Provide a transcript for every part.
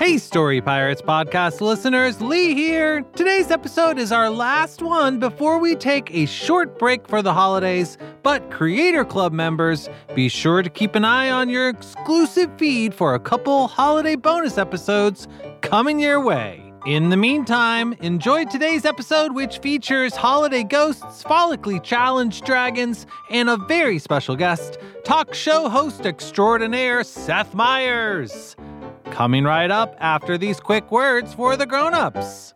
Hey, Story Pirates podcast listeners, Lee here. Today's episode is our last one before we take a short break for the holidays. But Creator Club members, be sure to keep an eye on your exclusive feed for a couple holiday bonus episodes coming your way. In the meantime, enjoy today's episode, which features holiday ghosts, follically challenged dragons, and a very special guest, talk show host extraordinaire Seth Meyers. Coming right up after these quick words for the grown-ups.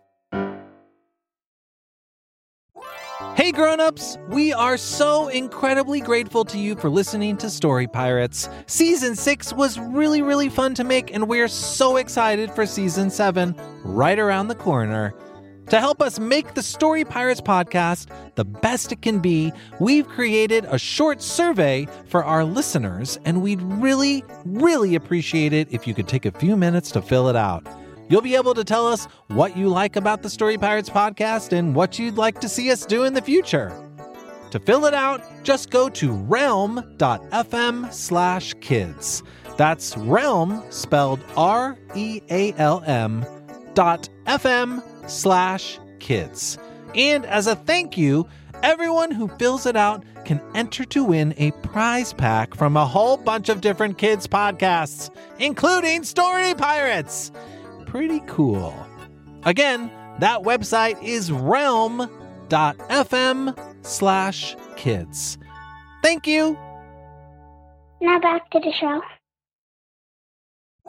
Hey grown-ups, we are so incredibly grateful to you for listening to Story Pirates. Season 6 was really really fun to make and we're so excited for season 7 right around the corner. To help us make the Story Pirates podcast the best it can be, we've created a short survey for our listeners, and we'd really, really appreciate it if you could take a few minutes to fill it out. You'll be able to tell us what you like about the Story Pirates podcast and what you'd like to see us do in the future. To fill it out, just go to realm.fm slash kids. That's realm spelled R E A L M dot FM slash kids. And as a thank you, everyone who fills it out can enter to win a prize pack from a whole bunch of different kids podcasts, including Story Pirates. Pretty cool. Again, that website is realm.fm slash kids. Thank you. Now back to the show.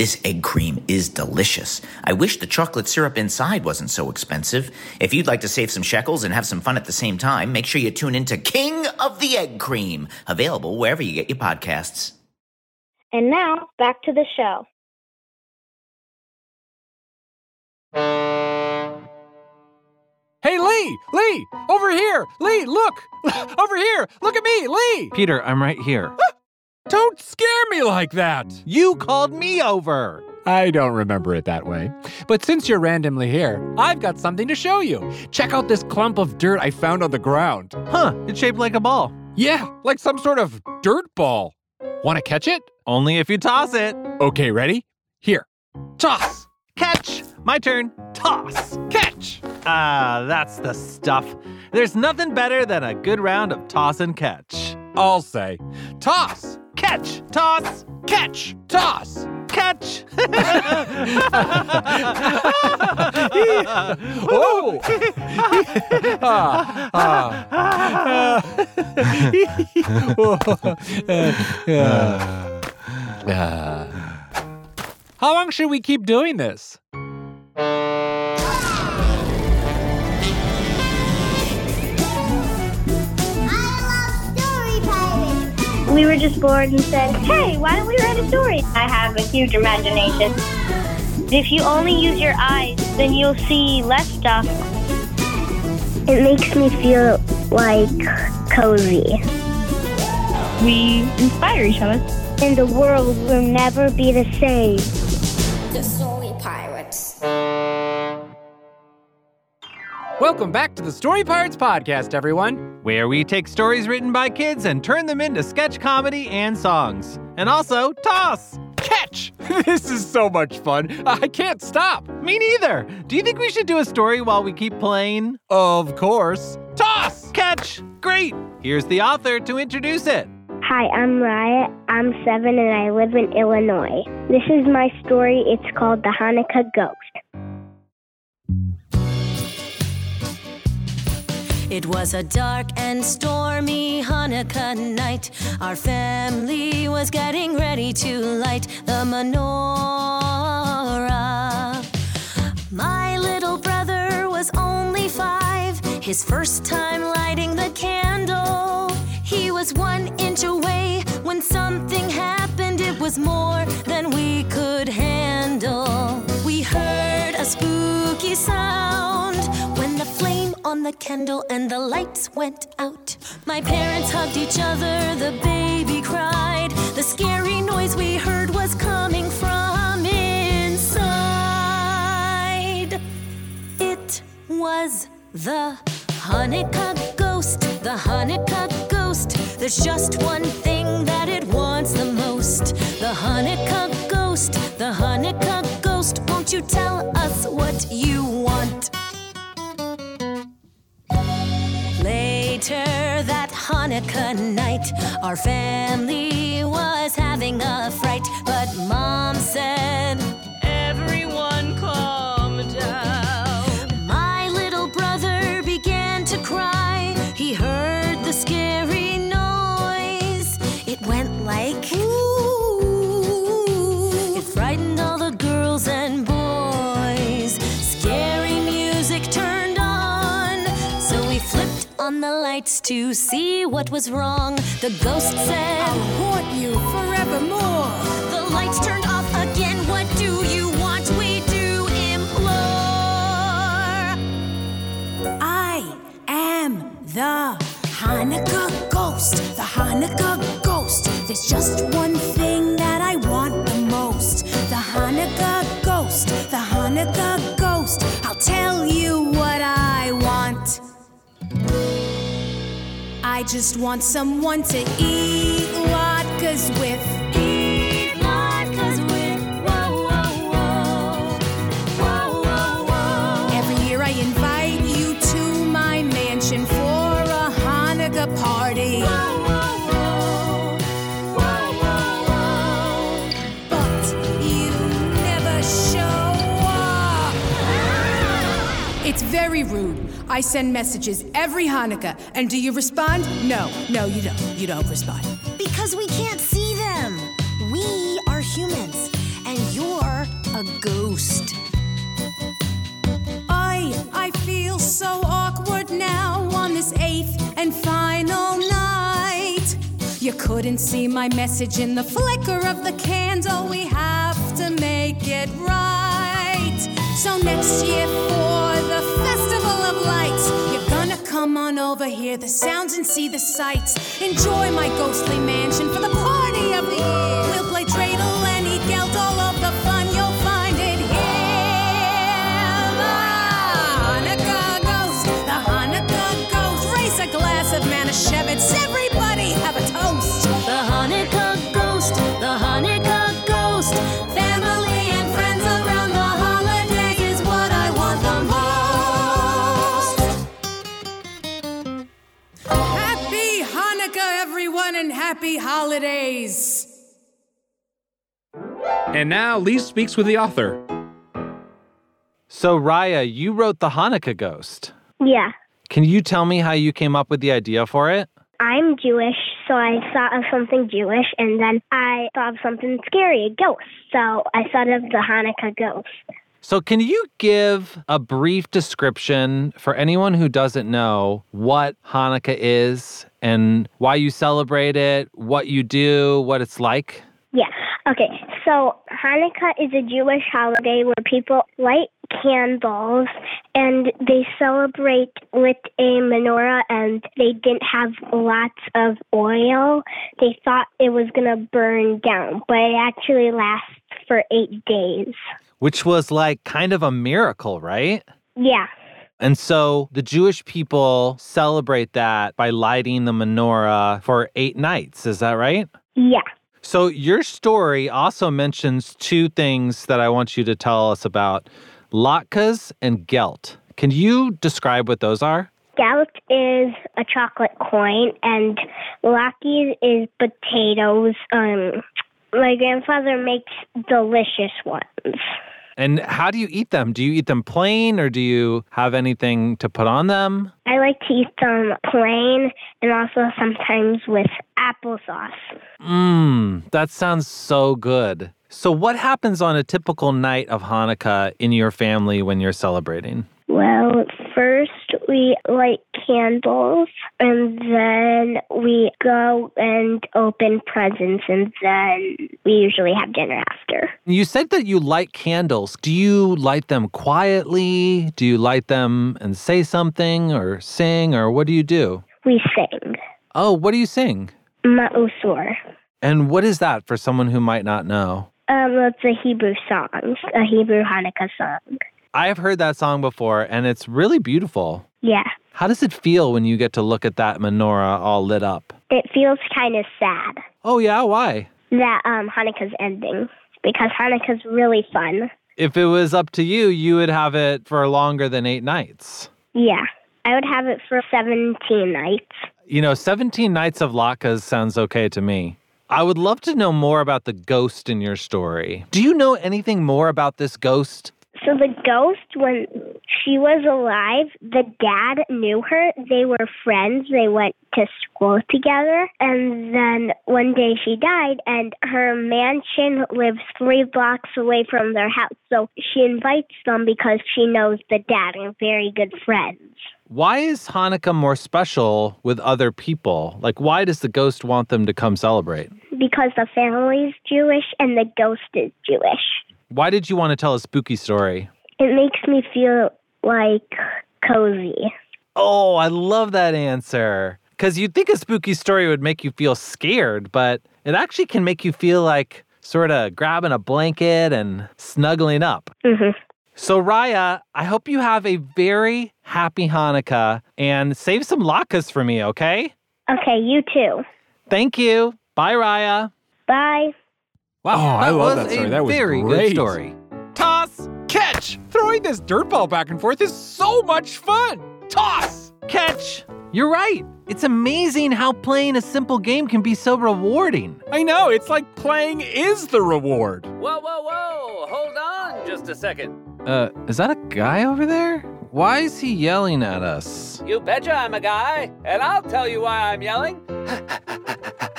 This egg cream is delicious. I wish the chocolate syrup inside wasn't so expensive. If you'd like to save some shekels and have some fun at the same time, make sure you tune into King of the Egg Cream, available wherever you get your podcasts. And now back to the show. Hey, Lee! Lee! Over here! Lee, look! Over here! Look at me, Lee! Peter, I'm right here. Ah! Don't scare me like that! You called me over. I don't remember it that way. But since you're randomly here, I've got something to show you. Check out this clump of dirt I found on the ground. Huh, it's shaped like a ball. Yeah, like some sort of dirt ball. Want to catch it? Only if you toss it. Okay, ready? Here. Toss! Catch! My turn. Toss! Catch! Ah, that's the stuff. There's nothing better than a good round of toss and catch. I'll say. Toss! Catch! Toss! Catch! Toss! Catch! Ah, ah. Ah. How long should we keep doing this? We were just bored and said, hey, why don't we write a story? I have a huge imagination. If you only use your eyes, then you'll see less stuff. It makes me feel like cozy. We inspire each other. And the world will never be the same. Welcome back to the Story Pirates Podcast, everyone. Where we take stories written by kids and turn them into sketch comedy and songs. And also, toss! Catch! this is so much fun. I can't stop. Me neither. Do you think we should do a story while we keep playing? Of course. Toss! Catch! Great! Here's the author to introduce it. Hi, I'm Raya. I'm seven and I live in Illinois. This is my story. It's called The Hanukkah Ghost. It was a dark and stormy Hanukkah night. Our family was getting ready to light the menorah. My little brother was only five, his first time lighting the candle. He was one inch away when something happened, it was more than we could handle. We heard a spooky sound on the candle and the lights went out. My parents hugged each other, the baby cried. The scary noise we heard was coming from inside. It was the Hanukkah ghost, the Hanukkah ghost. There's just one thing that it wants the most. The Hanukkah ghost, the Hanukkah ghost. Won't you tell us what you want? Later that Hanukkah night, our family was having a fright, but mom to see what was wrong. The ghost said, I'll haunt you forevermore. The lights turned off again. What do you want? We do implore. I am the Hanukkah ghost, the Hanukkah ghost. There's just one thing I just want someone to eat latkes with. It's very rude. I send messages every Hanukkah, and do you respond? No, no, you don't. You don't respond. Because we can't see them. We are humans, and you're a ghost. I I feel so awkward now on this eighth and final night. You couldn't see my message in the flicker of the candle. We have to make it right. So next year for the festival of lights, you're gonna come on over, hear the sounds and see the sights. Enjoy my ghostly mansion for the party of the year. Happy holidays. And now Lee speaks with the author. So, Raya, you wrote The Hanukkah Ghost. Yeah. Can you tell me how you came up with the idea for it? I'm Jewish, so I thought of something Jewish, and then I thought of something scary, a ghost. So I thought of the Hanukkah ghost. So, can you give a brief description for anyone who doesn't know what Hanukkah is and why you celebrate it, what you do, what it's like? Yeah. Okay. So Hanukkah is a Jewish holiday where people light candles and they celebrate with a menorah and they didn't have lots of oil. They thought it was going to burn down, but it actually lasts for eight days. Which was like kind of a miracle, right? Yeah. And so the Jewish people celebrate that by lighting the menorah for eight nights. Is that right? Yeah. So your story also mentions two things that I want you to tell us about latkes and gelt. Can you describe what those are? Gelt is a chocolate coin, and latkes is potatoes. Um, my grandfather makes delicious ones. And how do you eat them? Do you eat them plain or do you have anything to put on them? I like to eat them plain and also sometimes with applesauce. Mmm, that sounds so good. So, what happens on a typical night of Hanukkah in your family when you're celebrating? Well, first we light candles and then we go and open presents and then we usually have dinner after. You said that you light candles. Do you light them quietly? Do you light them and say something or sing or what do you do? We sing Oh, what do you sing? Maoz Tzur. And what is that for someone who might not know? Um, it's a Hebrew song, a Hebrew Hanukkah song. I have heard that song before and it's really beautiful. Yeah. How does it feel when you get to look at that menorah all lit up? It feels kind of sad Oh, yeah, why? that um, Hanukkah's ending because Hanukkah's really fun. If it was up to you, you would have it for longer than eight nights. Yeah. I would have it for 17 nights. You know, 17 nights of latkes sounds okay to me. I would love to know more about the ghost in your story. Do you know anything more about this ghost? So the ghost, when she was alive, the dad knew her. They were friends. They went to school together. And then one day she died, and her mansion lives three blocks away from their house. So she invites them because she knows the dad and very good friends. Why is Hanukkah more special with other people? Like, why does the ghost want them to come celebrate? Because the family's Jewish and the ghost is Jewish. Why did you want to tell a spooky story? It makes me feel like cozy. Oh, I love that answer. Because you'd think a spooky story would make you feel scared, but it actually can make you feel like sort of grabbing a blanket and snuggling up. hmm So, Raya, I hope you have a very happy Hanukkah and save some latkes for me, okay? Okay, you too. Thank you. Bye, Raya. Bye. Wow, Oh, I love was that story. a That was very good story. Toss, catch. Throwing this dirt ball back and forth is so much fun. Toss. Catch! You're right. It's amazing how playing a simple game can be so rewarding. I know, it's like playing is the reward. Whoa, whoa, whoa! Hold on just a second. Uh, is that a guy over there? Why is he yelling at us? You betcha I'm a guy, and I'll tell you why I'm yelling.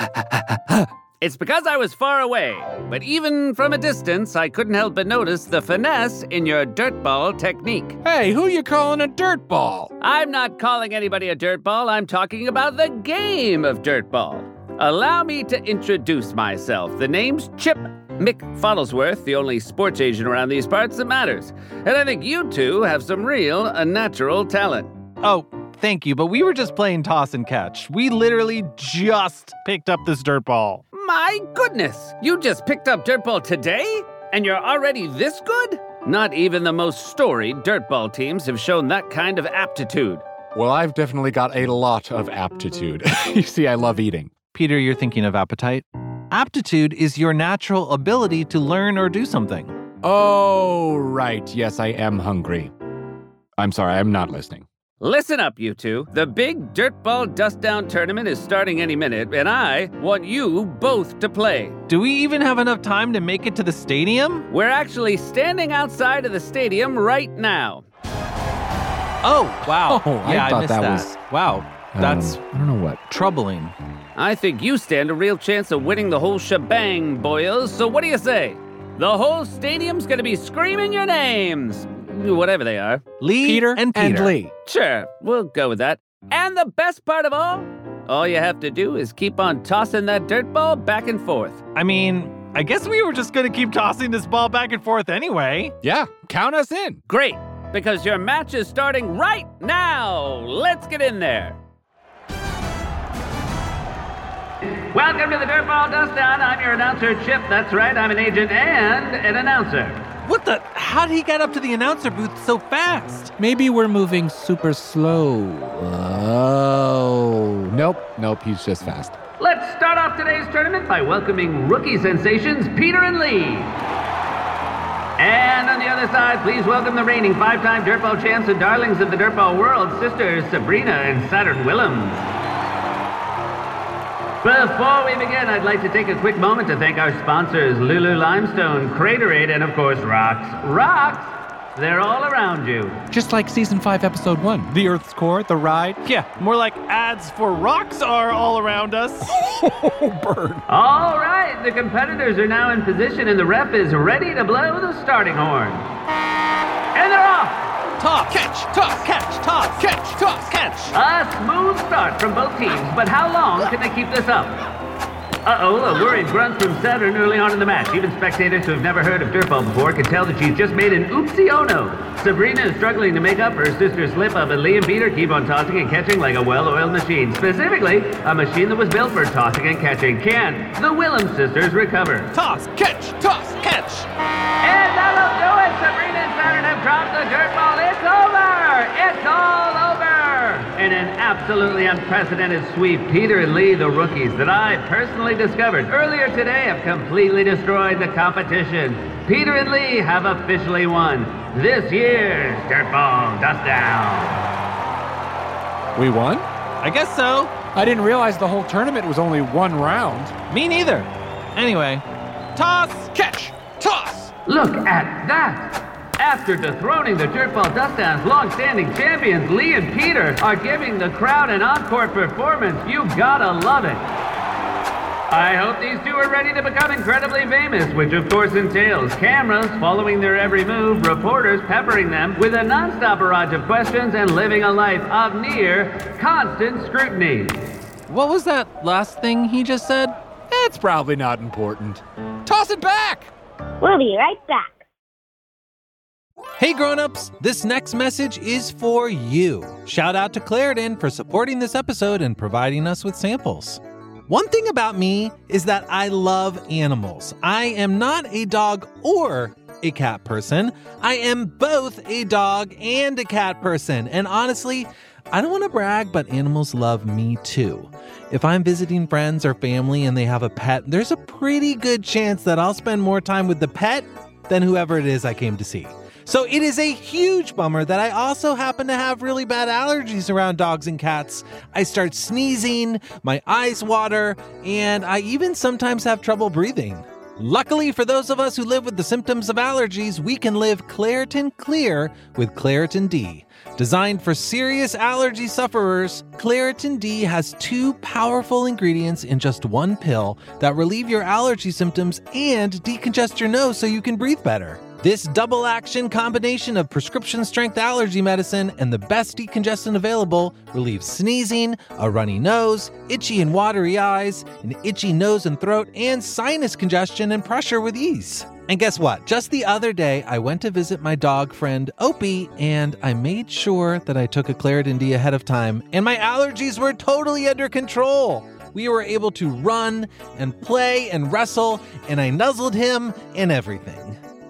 It's because I was far away, but even from a distance, I couldn't help but notice the finesse in your dirtball technique. Hey, who you calling a dirtball? I'm not calling anybody a dirtball, I'm talking about the game of dirtball. Allow me to introduce myself. The name's Chip Mick McFottlesworth, the only sports agent around these parts that matters. And I think you two have some real uh, unnatural talent. Oh, thank you, but we were just playing toss and catch. We literally just picked up this dirt ball. My goodness! You just picked up dirtball today? And you're already this good? Not even the most storied dirtball teams have shown that kind of aptitude. Well, I've definitely got a lot of aptitude. you see, I love eating. Peter, you're thinking of appetite? Aptitude is your natural ability to learn or do something. Oh, right. Yes, I am hungry. I'm sorry, I'm not listening. Listen up, you two. The big dirtball dust down tournament is starting any minute, and I want you both to play. Do we even have enough time to make it to the stadium? We're actually standing outside of the stadium right now. Oh, wow. Oh, I yeah, thought missed that that. was- Wow, that's Um, I don't know what. troubling. I think you stand a real chance of winning the whole shebang, boys. So what do you say? The whole stadium's gonna be screaming your names. Whatever they are. Lee Peter and Peter. Lee. Sure, we'll go with that. And the best part of all, all you have to do is keep on tossing that dirt ball back and forth. I mean, I guess we were just going to keep tossing this ball back and forth anyway. Yeah, count us in. Great, because your match is starting right now. Let's get in there. Welcome to the Dirtball Dust Down. I'm your announcer, Chip. That's right, I'm an agent and an announcer. What the? How did he get up to the announcer booth so fast? Maybe we're moving super slow. Oh. Nope, nope, he's just fast. Let's start off today's tournament by welcoming rookie sensations Peter and Lee. And on the other side, please welcome the reigning five-time Dirtball champs and darlings of the Dirtball world, sisters Sabrina and Saturn Williams. Before we begin, I'd like to take a quick moment to thank our sponsors, Lulu Limestone, Craterade, and of course, Rocks. Rocks! They're all around you. Just like season 5, episode 1 The Earth's Core, The Ride. Yeah, more like ads for rocks are all around us. Oh, Burn. All right, the competitors are now in position, and the ref is ready to blow the starting horn. And they're off! Toss, catch, toss, catch, toss, catch, toss, catch. A smooth start from both teams, but how long can they keep this up? Uh-oh, a worried grunt from Saturn early on in the match. Even spectators who have never heard of Dirtball before can tell that she's just made an oopsie oh no. Sabrina is struggling to make up for her sister's slip up, and Lee and Peter keep on tossing and catching like a well-oiled machine. Specifically, a machine that was built for tossing and catching. Can the Williams sisters recover? Toss, catch, toss, catch. And the dirt ball. It's over! It's all over! In an absolutely unprecedented sweep, Peter and Lee, the rookies that I personally discovered earlier today, have completely destroyed the competition. Peter and Lee have officially won this year's Dirt Ball Dust Down. We won? I guess so. I didn't realize the whole tournament was only one round. Me neither. Anyway, toss, catch, toss. Look at that! After dethroning the Dirtball Dustdown's long-standing champions, Lee and Peter are giving the crowd an encore performance. You gotta love it. I hope these two are ready to become incredibly famous, which of course entails cameras following their every move, reporters peppering them with a nonstop barrage of questions, and living a life of near constant scrutiny. What was that last thing he just said? It's probably not important. Toss it back! We'll be right back. Hey grown-ups, this next message is for you. Shout out to Claritin for supporting this episode and providing us with samples. One thing about me is that I love animals. I am not a dog or a cat person. I am both a dog and a cat person. And honestly, I don't want to brag, but animals love me too. If I'm visiting friends or family and they have a pet, there's a pretty good chance that I'll spend more time with the pet than whoever it is I came to see. So it is a huge bummer that I also happen to have really bad allergies around dogs and cats. I start sneezing, my eyes water, and I even sometimes have trouble breathing. Luckily, for those of us who live with the symptoms of allergies, we can live Claritin Clear with Claritin D. Designed for serious allergy sufferers, Claritin D has two powerful ingredients in just one pill that relieve your allergy symptoms and decongest your nose so you can breathe better. This double action combination of prescription strength allergy medicine and the best decongestant available relieves sneezing, a runny nose, itchy and watery eyes, an itchy nose and throat, and sinus congestion and pressure with ease. And guess what? Just the other day, I went to visit my dog friend Opie, and I made sure that I took a Claritin D ahead of time, and my allergies were totally under control. We were able to run and play and wrestle, and I nuzzled him and everything.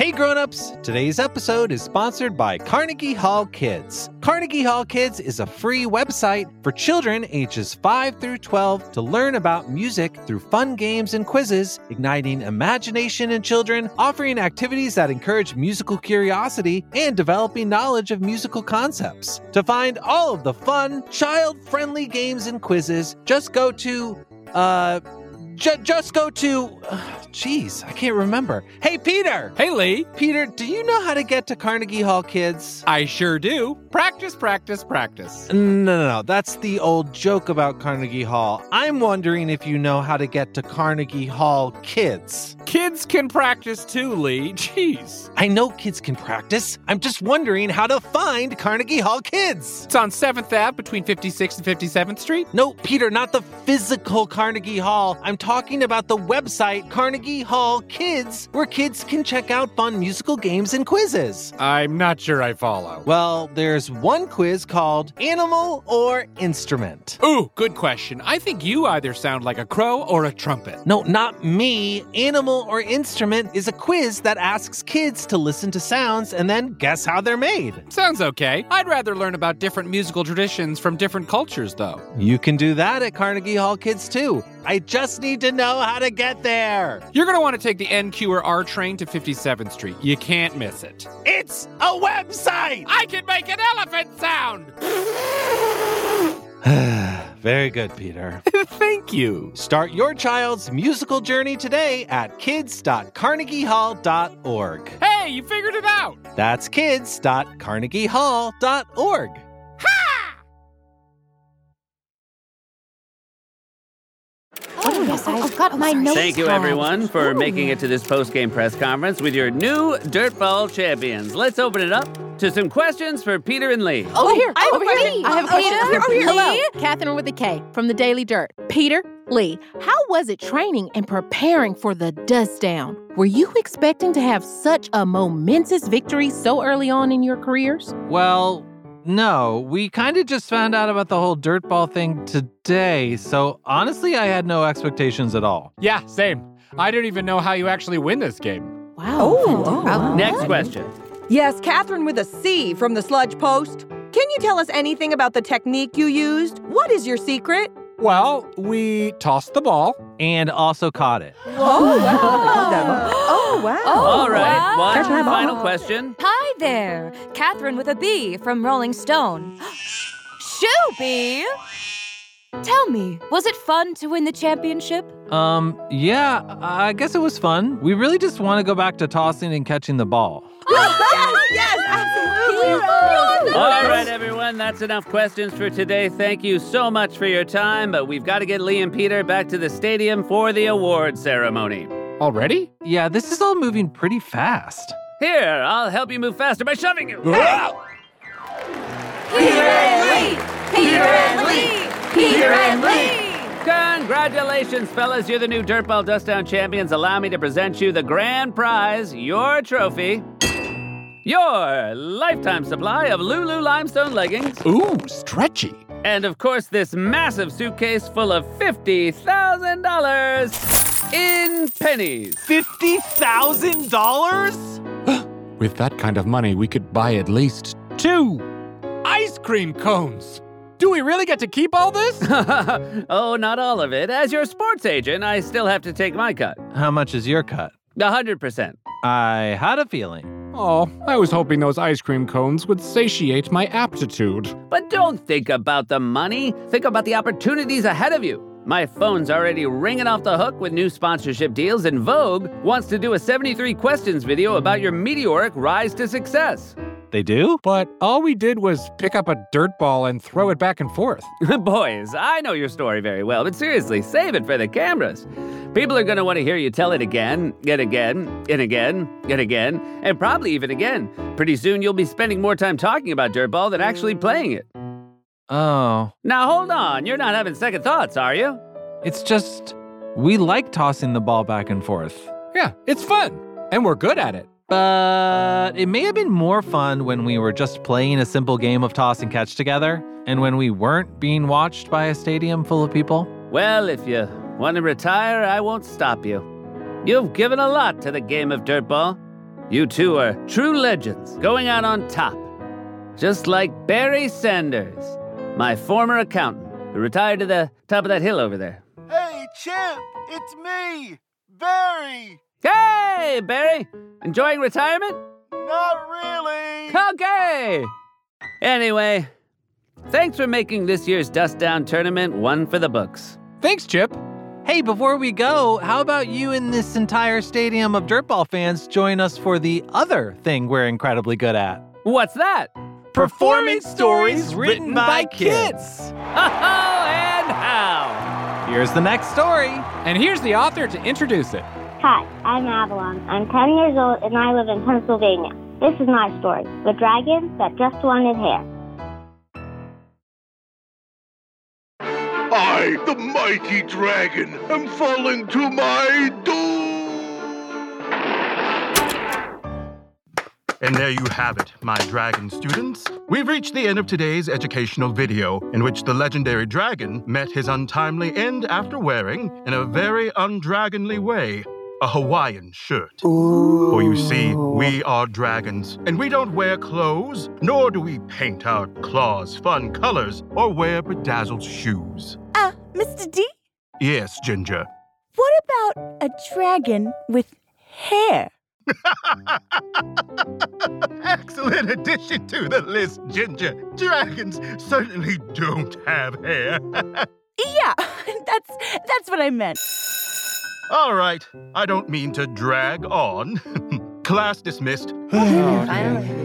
Hey grown-ups, today's episode is sponsored by Carnegie Hall Kids. Carnegie Hall Kids is a free website for children ages 5 through 12 to learn about music through fun games and quizzes, igniting imagination in children, offering activities that encourage musical curiosity, and developing knowledge of musical concepts. To find all of the fun, child-friendly games and quizzes, just go to uh J- just go to. Jeez, I can't remember. Hey, Peter! Hey, Lee. Peter, do you know how to get to Carnegie Hall, kids? I sure do. Practice, practice, practice. No, no, no. That's the old joke about Carnegie Hall. I'm wondering if you know how to get to Carnegie Hall, kids. Kids can practice too, Lee. Jeez. I know kids can practice. I'm just wondering how to find Carnegie Hall, kids. It's on 7th Ave between 56th and 57th Street. No, Peter, not the physical Carnegie Hall. I'm talking about the website, Carnegie Carnegie Hall Kids, where kids can check out fun musical games and quizzes. I'm not sure I follow. Well, there's one quiz called Animal or Instrument. Ooh, good question. I think you either sound like a crow or a trumpet. No, not me. Animal or Instrument is a quiz that asks kids to listen to sounds and then guess how they're made. Sounds okay. I'd rather learn about different musical traditions from different cultures, though. You can do that at Carnegie Hall Kids too. I just need to know how to get there. You're going to want to take the NQ or R train to 57th Street. You can't miss it. It's a website! I can make an elephant sound! Very good, Peter. Thank you. Start your child's musical journey today at kids.carnegiehall.org. Hey, you figured it out! That's kids.carnegiehall.org. Oh, yes, I've got my notes. Thank you, everyone, for Ooh. making it to this post-game press conference with your new Dirtball champions. Let's open it up to some questions for Peter and Lee. Over here. I have over a question. here. I have a Over question. here. Over here. Hello, Lee? Catherine with a K from the Daily Dirt. Peter, Lee, how was it training and preparing for the dust down? Were you expecting to have such a momentous victory so early on in your careers? Well, no, we kind of just found out about the whole dirtball thing today, so honestly, I had no expectations at all. Yeah, same. I don't even know how you actually win this game. Wow. Oh, fantastic. wow. Next question. Yes, Catherine with a C from the Sludge Post. Can you tell us anything about the technique you used? What is your secret? Well, we tossed the ball. And also caught it. Oh, oh, wow. Oh, wow. All right, wow. one Catch my ball. final question. Hi there, Catherine with a B from Rolling Stone. Shooby! Tell me, was it fun to win the championship? Um, yeah, I guess it was fun. We really just want to go back to tossing and catching the ball. yes, yes, absolutely. All right, everyone, that's enough questions for today. Thank you so much for your time, but we've got to get Lee and Peter back to the stadium for the award ceremony. Already? Yeah, this is all moving pretty fast. Here, I'll help you move faster by shoving you. Peter and Lee! Peter and Lee! Peter and Lee! Congratulations, fellas. You're the new Dirtball Dustdown champions. Allow me to present you the grand prize, your trophy, your lifetime supply of Lulu limestone leggings, Ooh, stretchy. and of course, this massive suitcase full of $50,000 in pennies. $50,000? With that kind of money, we could buy at least two ice cream cones. Do we really get to keep all this? oh, not all of it. As your sports agent, I still have to take my cut. How much is your cut? A hundred percent. I had a feeling. Oh, I was hoping those ice cream cones would satiate my aptitude. But don't think about the money. Think about the opportunities ahead of you. My phone's already ringing off the hook with new sponsorship deals, and Vogue wants to do a 73 questions video about your meteoric rise to success. They do? But all we did was pick up a dirt ball and throw it back and forth. Boys, I know your story very well, but seriously, save it for the cameras. People are going to want to hear you tell it again, and again, and again, and again, and probably even again. Pretty soon you'll be spending more time talking about Dirtball than actually playing it. Oh, Now hold on, you're not having second thoughts, are you? it's just we like tossing the ball back and forth. Yeah, it's fun. And we're good at it. But it may have been more fun when we were just playing a simple game of toss and catch together, and when we weren't being watched by a stadium full of people. Well, if you want to retire, I won't stop you. You've given a lot to the game of Dirtball. You two are true legends, going out on top. Just like Barry Sanders, my former accountant, who retired to the top of that hill over there. Hey, champ, it's me, Barry. Hey, Barry! Enjoying retirement? Not really. Okay! Anyway, thanks for making this year's Dust Down tournament one for the books. Thanks, Chip. Hey, before we go, how about you and this entire stadium of Dirtball fans join us for the other thing we're incredibly good at? What's that? Performance stories written by kids. Oh, and how? Here's the next story. And here's the author to introduce it. Hi, I'm Avalon. I'm 10 years old and I live in Pennsylvania. This is my story The Dragon That Just Wanted Hair. I, the mighty dragon, am falling to my doom! And there you have it, my dragon students. We've reached the end of today's educational video, in which the legendary dragon met his untimely end after wearing, in a very undragonly way, a Hawaiian shirt. For you see, we are dragons, and we don't wear clothes, nor do we paint our claws fun colors or wear bedazzled shoes. Uh, Mr. D, Yes, Ginger. what about a dragon with hair? Excellent addition to the list, Ginger. Dragons certainly don't have hair. Yeah, that's that's what I meant. All right, I don't mean to drag on. Class dismissed.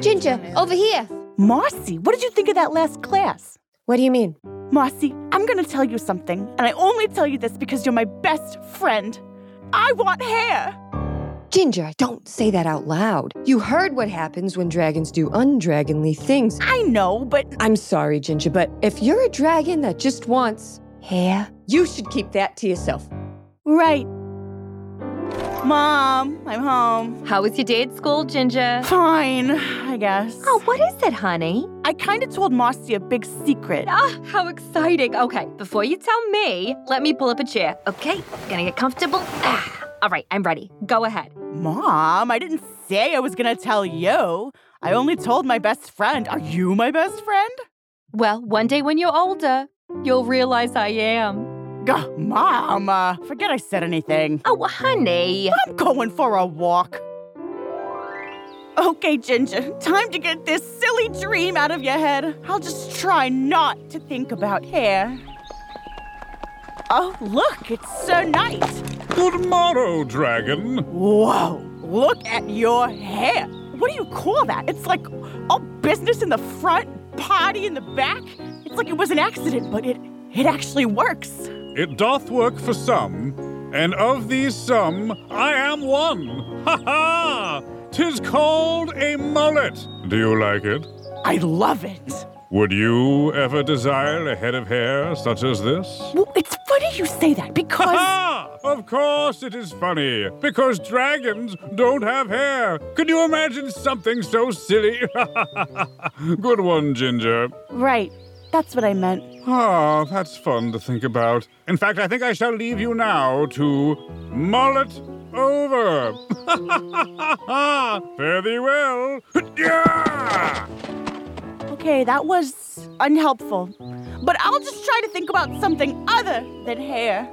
Ginger, over here. Marcy, what did you think of that last class? What do you mean? Marcy, I'm gonna tell you something, and I only tell you this because you're my best friend. I want hair. Ginger, don't say that out loud. You heard what happens when dragons do undragonly things. I know, but. I'm sorry, Ginger, but if you're a dragon that just wants hair, you should keep that to yourself. Right. Mom, I'm home. How was your day at school, Ginger? Fine, I guess. Oh, what is it, honey? I kind of told Marcy a big secret. Ah, how exciting. Okay, before you tell me, let me pull up a chair. Okay, gonna get comfortable. Ah, all right, I'm ready. Go ahead. Mom, I didn't say I was gonna tell you. I only told my best friend. Are you my best friend? Well, one day when you're older, you'll realize I am. Gah, Mom, uh, forget I said anything. Oh, honey. I'm going for a walk. Okay, Ginger, time to get this silly dream out of your head. I'll just try not to think about hair. Oh, look, it's Sir Knight. Good morrow, dragon. Whoa, look at your hair. What do you call that? It's like all business in the front, party in the back. It's like it was an accident, but it it actually works. It doth work for some, and of these some I am one. Ha ha! Tis called a mullet. Do you like it? I love it. Would you ever desire a head of hair such as this? Well, it's funny you say that because Ha! Of course it is funny, because dragons don't have hair. Could you imagine something so silly? Good one, Ginger. Right. That's what I meant. Ah, that's fun to think about. In fact, I think I shall leave you now to mullet over. Fare thee well. Yeah! Okay, that was unhelpful. But I'll just try to think about something other than hair.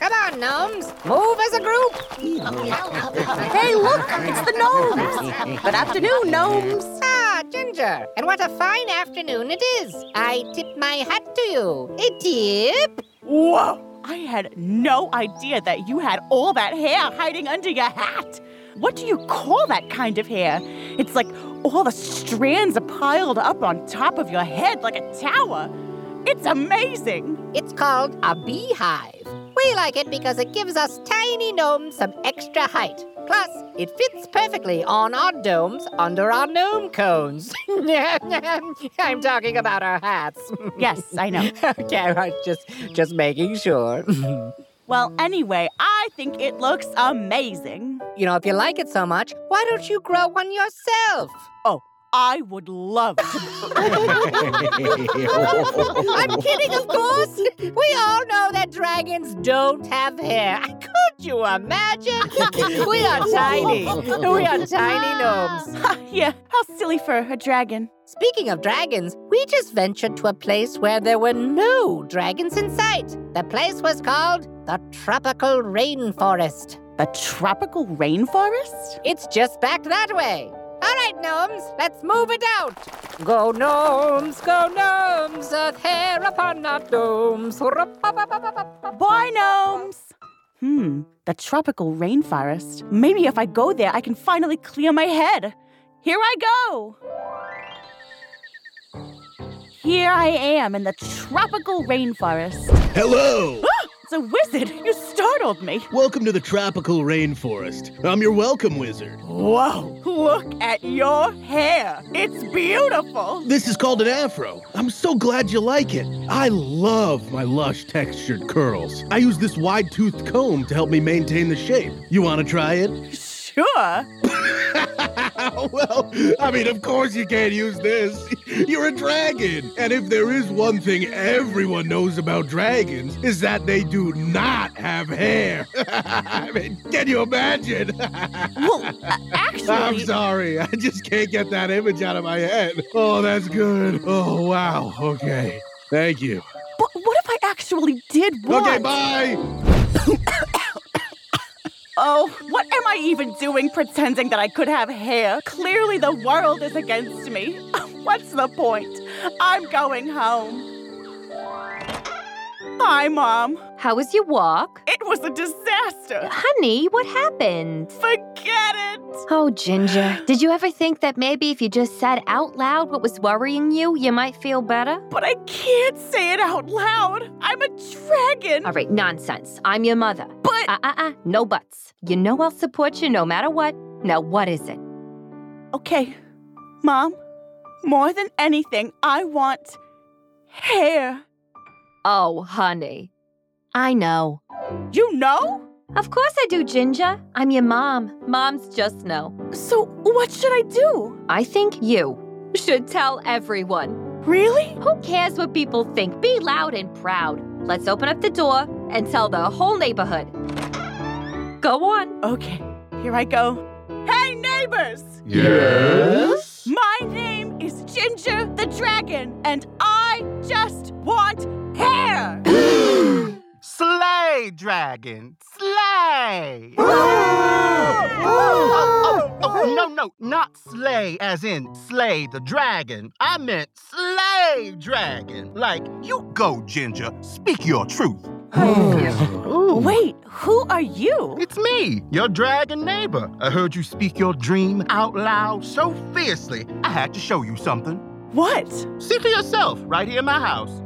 Come on, gnomes. Move as a group. Hey, look, it's the gnomes. Good afternoon, gnomes. Ah, Ginger. And what a fine afternoon it is. I tip my hat to you. A tip. Whoa! I had no idea that you had all that hair hiding under your hat. What do you call that kind of hair? It's like all the strands are piled up on top of your head like a tower. It's amazing. It's called a beehive. We like it because it gives us tiny gnomes some extra height. Plus, it fits perfectly on our domes under our gnome cones. I'm talking about our hats. Yes, I know. okay, right, just just making sure. Well, anyway, I think it looks amazing. you know, if you like it so much, why don't you grow one yourself? Oh, I would love to. I'm kidding, of course. We all know that dragons don't have hair. Could you imagine? we are tiny. We are tiny gnomes. Ah, yeah, how silly for a dragon. Speaking of dragons, we just ventured to a place where there were no dragons in sight. The place was called the Tropical Rainforest. The tropical rainforest? It's just back that way. All right, gnomes, let's move it out. Go gnomes, go gnomes, earth hair upon our domes. Bye, gnomes. Hmm, the tropical rainforest. Maybe if I go there, I can finally clear my head. Here I go. Here I am in the tropical rainforest. Hello! It's a wizard. You startled me. Welcome to the tropical rainforest. I'm your welcome wizard. Whoa, look at your hair. It's beautiful. This is called an afro. I'm so glad you like it. I love my lush textured curls. I use this wide toothed comb to help me maintain the shape. You want to try it? Sure. well, I mean, of course you can't use this. You're a dragon. And if there is one thing everyone knows about dragons, is that they do not have hair. I mean, can you imagine? well, actually. I'm sorry. I just can't get that image out of my head. Oh, that's good. Oh, wow. Okay. Thank you. But what if I actually did want? Okay, bye. Oh, what am I even doing pretending that I could have hair? Clearly, the world is against me. What's the point? I'm going home. Hi, Mom. How was your walk? It was a disaster. Honey, what happened? Forget it. Oh, Ginger, did you ever think that maybe if you just said out loud what was worrying you, you might feel better? But I can't say it out loud. I'm a dragon. All right, nonsense. I'm your mother. But. Uh uh uh, no buts. You know I'll support you no matter what. Now, what is it? Okay, Mom, more than anything, I want hair. Oh, honey. I know. You know? Of course I do, Ginger. I'm your mom. Moms just know. So, what should I do? I think you should tell everyone. Really? Who cares what people think? Be loud and proud. Let's open up the door and tell the whole neighborhood. Go on. Okay, here I go. Hey, neighbors! Yes? My name is Ginger the Dragon, and I just want hair! Slay, dragon! Slay! oh, oh, oh, no, no, not slay as in slay the dragon. I meant slay dragon. Like, you go, Ginger. Speak your truth. Wait, who are you? It's me, your dragon neighbor. I heard you speak your dream out loud so fiercely, I had to show you something. What? See for yourself, right here in my house.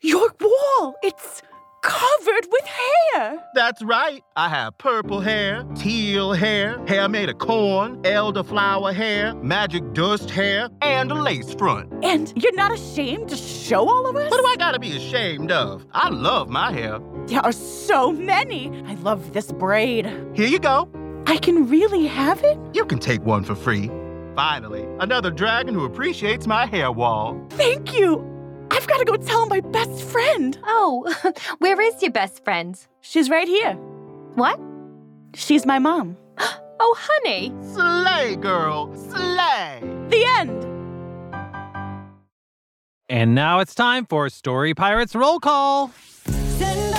Your wall! It's covered with hair! That's right. I have purple hair, teal hair, hair made of corn, elderflower hair, magic dust hair, and a lace front. And you're not ashamed to show all of us? What do I gotta be ashamed of? I love my hair. There are so many. I love this braid. Here you go. I can really have it? You can take one for free. Finally, another dragon who appreciates my hair wall. Thank you. I've got to go tell my best friend. Oh, where is your best friend? She's right here. What? She's my mom. oh, honey. Slay, girl. Slay. The end. And now it's time for Story Pirates Roll Call. Send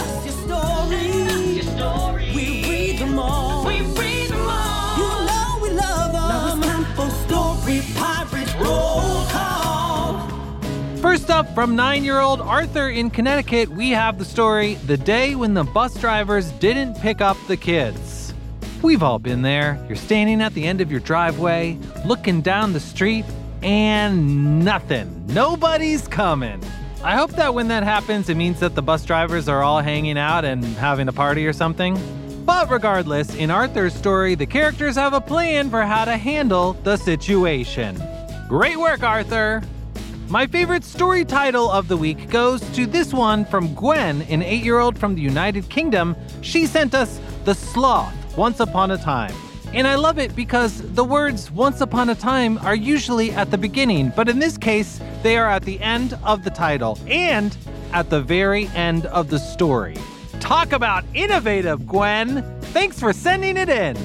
First up, from nine year old Arthur in Connecticut, we have the story The Day When the Bus Drivers Didn't Pick Up the Kids. We've all been there. You're standing at the end of your driveway, looking down the street, and nothing. Nobody's coming. I hope that when that happens, it means that the bus drivers are all hanging out and having a party or something. But regardless, in Arthur's story, the characters have a plan for how to handle the situation. Great work, Arthur! My favorite story title of the week goes to this one from Gwen, an eight year old from the United Kingdom. She sent us The Sloth Once Upon a Time. And I love it because the words once upon a time are usually at the beginning, but in this case, they are at the end of the title and at the very end of the story. Talk about innovative, Gwen! Thanks for sending it in.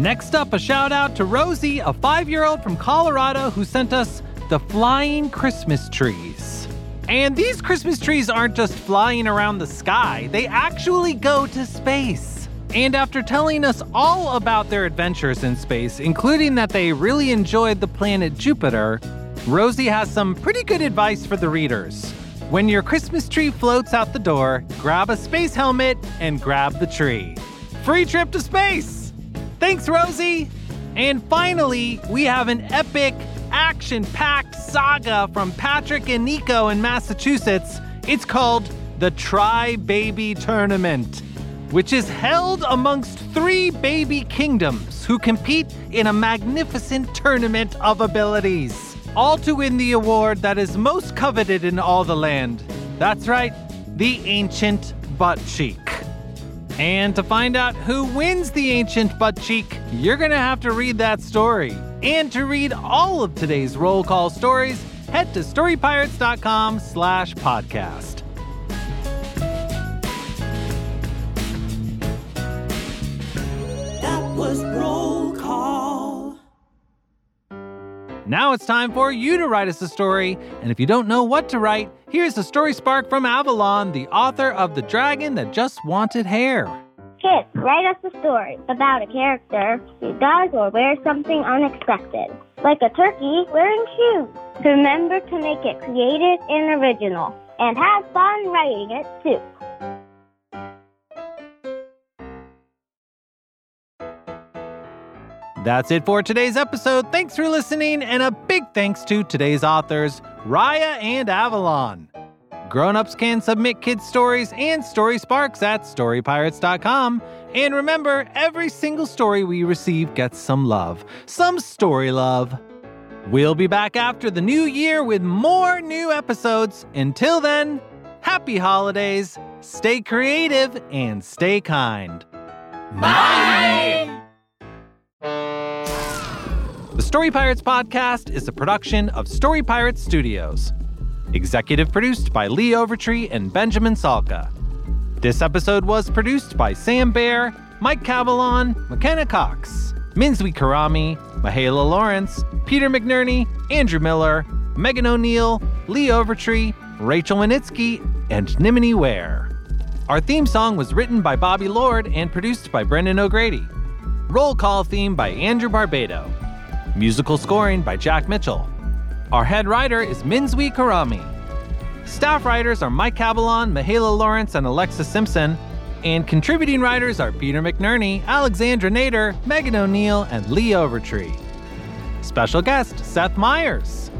Next up, a shout out to Rosie, a five year old from Colorado who sent us the flying Christmas trees. And these Christmas trees aren't just flying around the sky, they actually go to space. And after telling us all about their adventures in space, including that they really enjoyed the planet Jupiter, Rosie has some pretty good advice for the readers. When your Christmas tree floats out the door, grab a space helmet and grab the tree. Free trip to space! Thanks, Rosie! And finally, we have an epic, action packed saga from Patrick and Nico in Massachusetts. It's called the Tri Baby Tournament, which is held amongst three baby kingdoms who compete in a magnificent tournament of abilities, all to win the award that is most coveted in all the land. That's right, the Ancient Butt Cheek. And to find out who wins the ancient butt cheek, you're to have to read that story. And to read all of today's roll call stories, head to storypirates.com slash podcast. That was roll call. Now it's time for you to write us a story. And if you don't know what to write, here's a story spark from Avalon, the author of The Dragon That Just Wanted Hair. Kids, write us a story about a character who does or wears something unexpected, like a turkey wearing shoes. Remember to make it creative and original, and have fun writing it too. That's it for today's episode. Thanks for listening, and a big thanks to today's authors, Raya and Avalon. Grown-ups can submit kids' stories and story sparks at storypirates.com. And remember, every single story we receive gets some love, some story love. We'll be back after the new year with more new episodes. Until then, happy holidays, stay creative, and stay kind. Bye. The Story Pirates podcast is a production of Story Pirates Studios. Executive produced by Lee Overtree and Benjamin Salka. This episode was produced by Sam Bear, Mike Cavalon, McKenna Cox, Minzwi Karami, Mahala Lawrence, Peter McNerney, Andrew Miller, Megan O'Neill, Lee Overtree, Rachel Winitsky, and Nimini Ware. Our theme song was written by Bobby Lord and produced by Brendan O'Grady. Roll call theme by Andrew Barbado. Musical scoring by Jack Mitchell. Our head writer is Minzwi Karami. Staff writers are Mike Cabalon, Mahala Lawrence, and Alexa Simpson. And contributing writers are Peter McNerney, Alexandra Nader, Megan O'Neill, and Lee Overtree. Special guest Seth Meyers.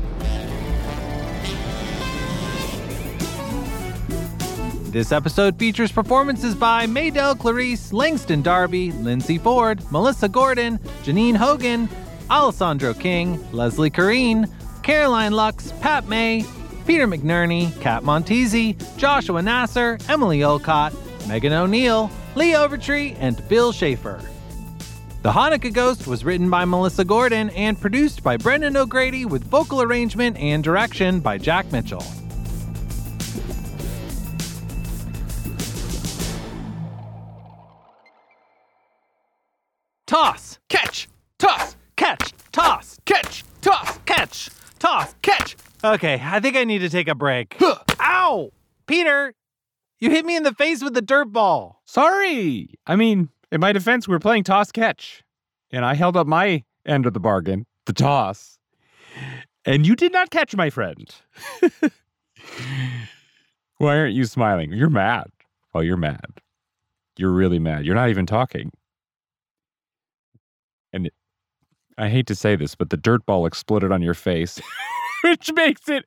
This episode features performances by Maydell Clarice, Langston Darby, Lindsay Ford, Melissa Gordon, Janine Hogan, Alessandro King, Leslie Kareen, Caroline Lux, Pat May, Peter McNerney, Kat Montesi, Joshua Nasser, Emily Olcott, Megan O'Neill, Lee Overtree, and Bill Schaefer. The Hanukkah Ghost was written by Melissa Gordon and produced by Brendan O'Grady with vocal arrangement and direction by Jack Mitchell. Toss, catch, toss, catch, toss, catch, toss, catch, toss, catch. Okay, I think I need to take a break. Ow! Peter, you hit me in the face with the dirt ball. Sorry. I mean, in my defense, we were playing toss catch, and I held up my end of the bargain, the toss. And you did not catch, my friend. Why aren't you smiling? You're mad. Oh, you're mad. You're really mad. You're not even talking. And I hate to say this, but the dirt ball exploded on your face, which makes it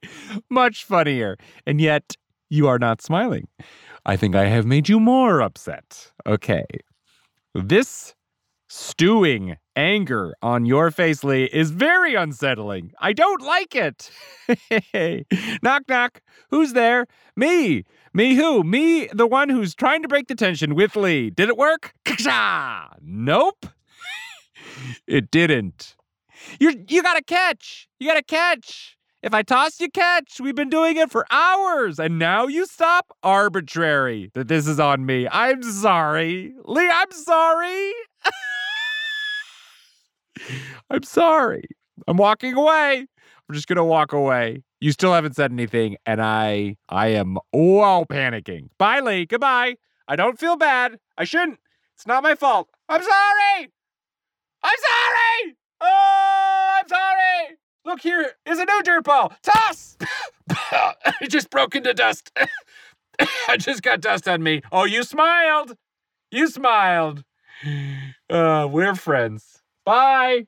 much funnier. And yet, you are not smiling. I think I have made you more upset. Okay. This stewing anger on your face, Lee, is very unsettling. I don't like it. knock, knock. Who's there? Me. Me who? Me, the one who's trying to break the tension with Lee. Did it work? Nope. It didn't. You you gotta catch. You gotta catch. If I toss, you catch. We've been doing it for hours, and now you stop. Arbitrary that this is on me. I'm sorry, Lee. I'm sorry. I'm sorry. I'm walking away. I'm just gonna walk away. You still haven't said anything, and I I am wow panicking. Bye, Lee. Goodbye. I don't feel bad. I shouldn't. It's not my fault. I'm sorry. I'm sorry. Oh, I'm sorry. Look here is a new dirt ball. Toss. it just broke into dust. I just got dust on me. Oh, you smiled. You smiled. Uh, we're friends. Bye.